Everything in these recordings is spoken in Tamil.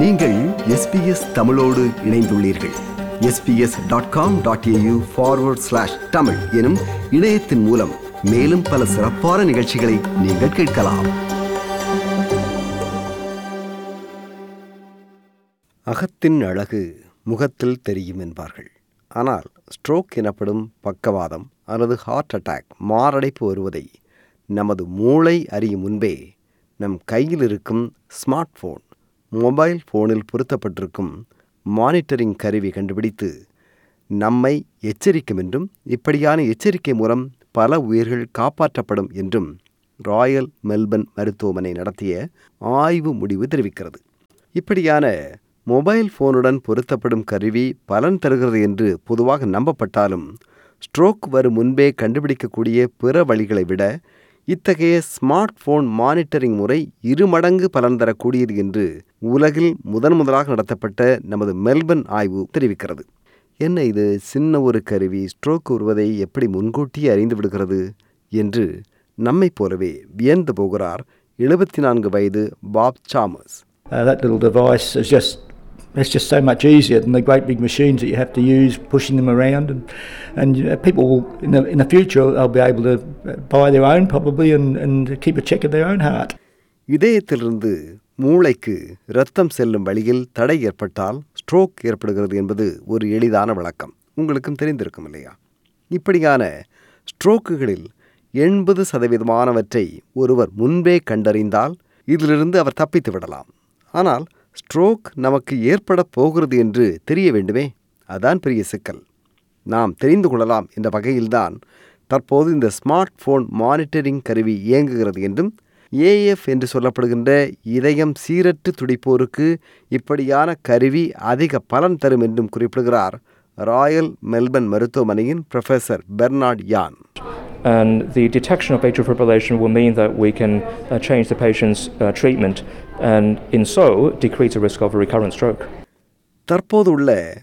நீங்கள் எஸ்பிஎஸ் தமிழோடு இணைந்துள்ளீர்கள். SBS dot com dot AU forward slash Tamil எனும் இணையத்தின் மூலம் மேலும் பல சிறப்பான நிகழ்ச்சிகளை நீங்கள் கேட்கலாம். அகத்தின் அழகு முகத்தில் தெரியும் என்பார்கள். ஆனால் ஸ்ட்ரோக் எனப்படும் பக்கவாதம் அல்லது ஹார்ட் அட்டாக் மாரடைப்பு வருவதை நமது மூளை அறியும் முன்பே நம் கையில் இருக்கும் ஸ்மார்ட் ஃபோன் மொபைல் ஃபோனில் பொருத்தப்பட்டிருக்கும் மானிட்டரிங் கருவி கண்டுபிடித்து நம்மை எச்சரிக்கும் என்றும் இப்படியான எச்சரிக்கை மூலம் பல உயிர்கள் காப்பாற்றப்படும் என்றும் ராயல் மெல்பர்ன் மருத்துவமனை நடத்திய ஆய்வு முடிவு தெரிவிக்கிறது. இப்படியான மொபைல் ஃபோனுடன் பொருத்தப்படும் கருவி பலன் தருகிறது என்று பொதுவாக நம்பப்பட்டாலும் ஸ்ட்ரோக் வரும் முன்பே கண்டுபிடிக்கக்கூடிய பிற வழிகளை விட இத்தகைய ஸ்மார்ட் போன் மானிட்டரிங் முறை இருமடங்கு பலன் தரக்கூடியது என்று உலகில் முதன் முதலாக நடத்தப்பட்ட நமது மெல்பர்ன் ஆய்வு தெரிவிக்கிறது. என்ன இது? சின்ன ஒரு கருவி ஸ்ட்ரோக் வருவதை எப்படி முன்கூட்டியே அறிந்து விடுகிறது? என்று நம்மைப் போலவே வியந்து போகிறார் எழுபத்தி நான்கு வயது Bob Chamas Uh, that little device is just that's just so much easier than the great big machines that you have to use pushing them around and and people will, in the in the future they'll be able to buy their own probably and, and keep a check of their own heart. இதயத்திலிருந்து மூளைக்கு இரத்தம் செல்லும் வழியில் தடை ஏற்பட்டால் ஸ்ட்ரோக் ஏற்படுகிறது என்பது ஒரு எளிதான விளக்கம் உங்களுக்கும் தெரிந்திருக்கும் இல்லையா இப்படியான ஸ்ட்ரோக்குகளில் எண்பது சதவீதமானவற்றை ஒருவர் முன்பே கண்டறிந்தால் இதிலிருந்து அவர் தப்பித்து விடலாம் ஆனால் ஸ்ட்ரோக் நமக்கு ஏற்பட போகிறது என்று தெரிய வேண்டுமே? அதான் பெரிய சிக்கல். நாம் தெரிந்து கொள்ளலாம் என்ற வகையில்தான் தற்போது இந்த ஸ்மார்ட் ஃபோன் மானிட்டரிங் கருவி இயங்குகிறது என்றும் ஏஎஃப் என்று சொல்லப்படுகின்ற இதயம் சீரற்று துடிப்போருக்கு இப்படியான கருவி அதிக பலன் தரும் என்றும் குறிப்பிடுகிறார் ராயல் மெல்பர்ன் மருத்துவமனையின் professor Bernard Yan. And the detection of atrial fibrillation will mean that we can uh, change the patient's uh, treatment and, in so, decrease the risk of a recurrent stroke. தற்போது உள்ள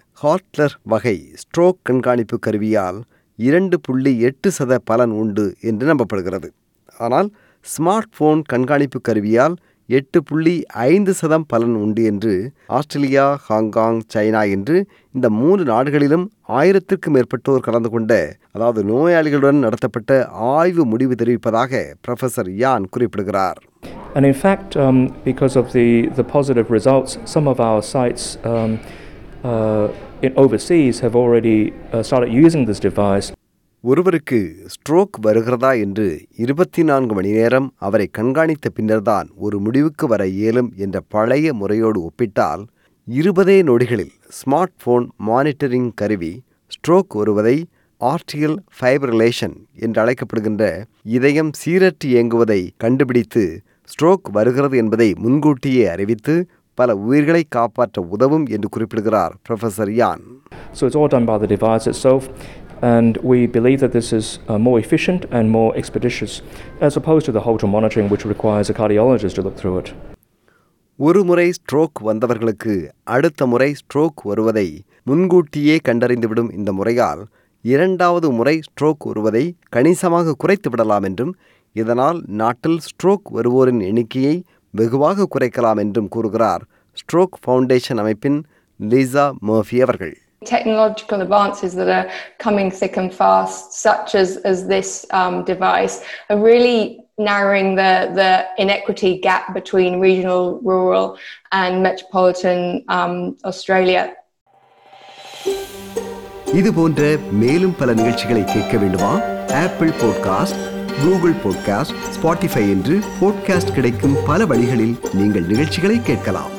வகை ஸ்ட்ரோக் கண்காணிப்பு கருவியால் இரண்டு புள்ளி எட்டு சத பலன் உண்டு என்று நம்பப்படுகிறது ஆனால் ஸ்மார்ட் போன் கண்காணிப்பு கருவியால் எட்டு புள்ளி ஐந்து சதம் பலன் உண்டு என்று ஆஸ்திரேலியா ஹாங்காங் சைனா என்று இந்த மூன்று நாடுகளிலும் ஆயிரத்திற்கும் மேற்பட்டோர் கலந்து கொண்ட அதாவது நோயாளிகளுடன் நடத்தப்பட்ட ஆய்வு முடிவு தெரிவிப்பதாக ப்ரொஃபசர் யான் குறிப்பிடுகிறார் And in fact, um, because of the, the positive results, some of our sites um, uh, in overseas have already uh, started using this device. ஒருவருக்கு ஸ்ட்ரோக் வருகிறதா என்று இருபத்தி நான்கு மணி நேரம் அவரை கண்காணித்த பின்னர்தான் ஒரு முடிவுக்கு வர இயலும் என்ற பழைய முறையோடு ஒப்பிட்டால் இருபதே நொடிகளில் ஸ்மார்ட் போன் மானிட்டரிங் கருவி ஸ்ட்ரோக் வருவதை ஆர்டியல் ஃபைப்ரிலேஷன் என்று அழைக்கப்படுகின்ற இதயம் சீரற்று இயங்குவதை கண்டுபிடித்து ஸ்ட்ரோக் வருகிறது என்பதை முன்கூட்டியே அறிவித்து பல உயிர்களை காப்பாற்ற உதவும் என்று குறிப்பிடுகிறார் ப்ரொஃபசர் யான் So it's all done by the device itself, and we believe that this is uh, more efficient and more expeditious as opposed to the Holter monitoring, which requires a cardiologist to look through it. ஒரு முறை ஸ்ட்ரோக் வந்தவர்களுக்கு அடுத்த முறை ஸ்ட்ரோக் வருவதை முன்கூட்டியே கண்டறிந்துவிடும் இந்த முறையால் இரண்டாவது முறை ஸ்ட்ரோக் வருவதை கணிசமாக குறைத்து விடலாம் என்றும் இதனால் நாட்டில் ஸ்ட்ரோக் வருவோரின் எண்ணிக்கையை வெகுவாக குறைக்கலாம் என்றும் கூறுகிறார் ஸ்ட்ரோக் ஃபவுண்டேஷன் அமைப்பின் லீசா மர்ஃபி அவர்கள். Technological advances that are coming thick and fast, such as, as this um, device, are really narrowing the, the inequity gap between regional, rural, and metropolitan um, Australia. இது போன்ற மேலும் பல நிகழ்ச்சிகளை கேட்க வேண்டுமா Apple podcast Google podcast Spotify என்று பாட்காஸ்ட் கிடைக்கும் பல வழிகளில் நீங்கள் நிகழ்ச்சிகளை கேட்கலாம்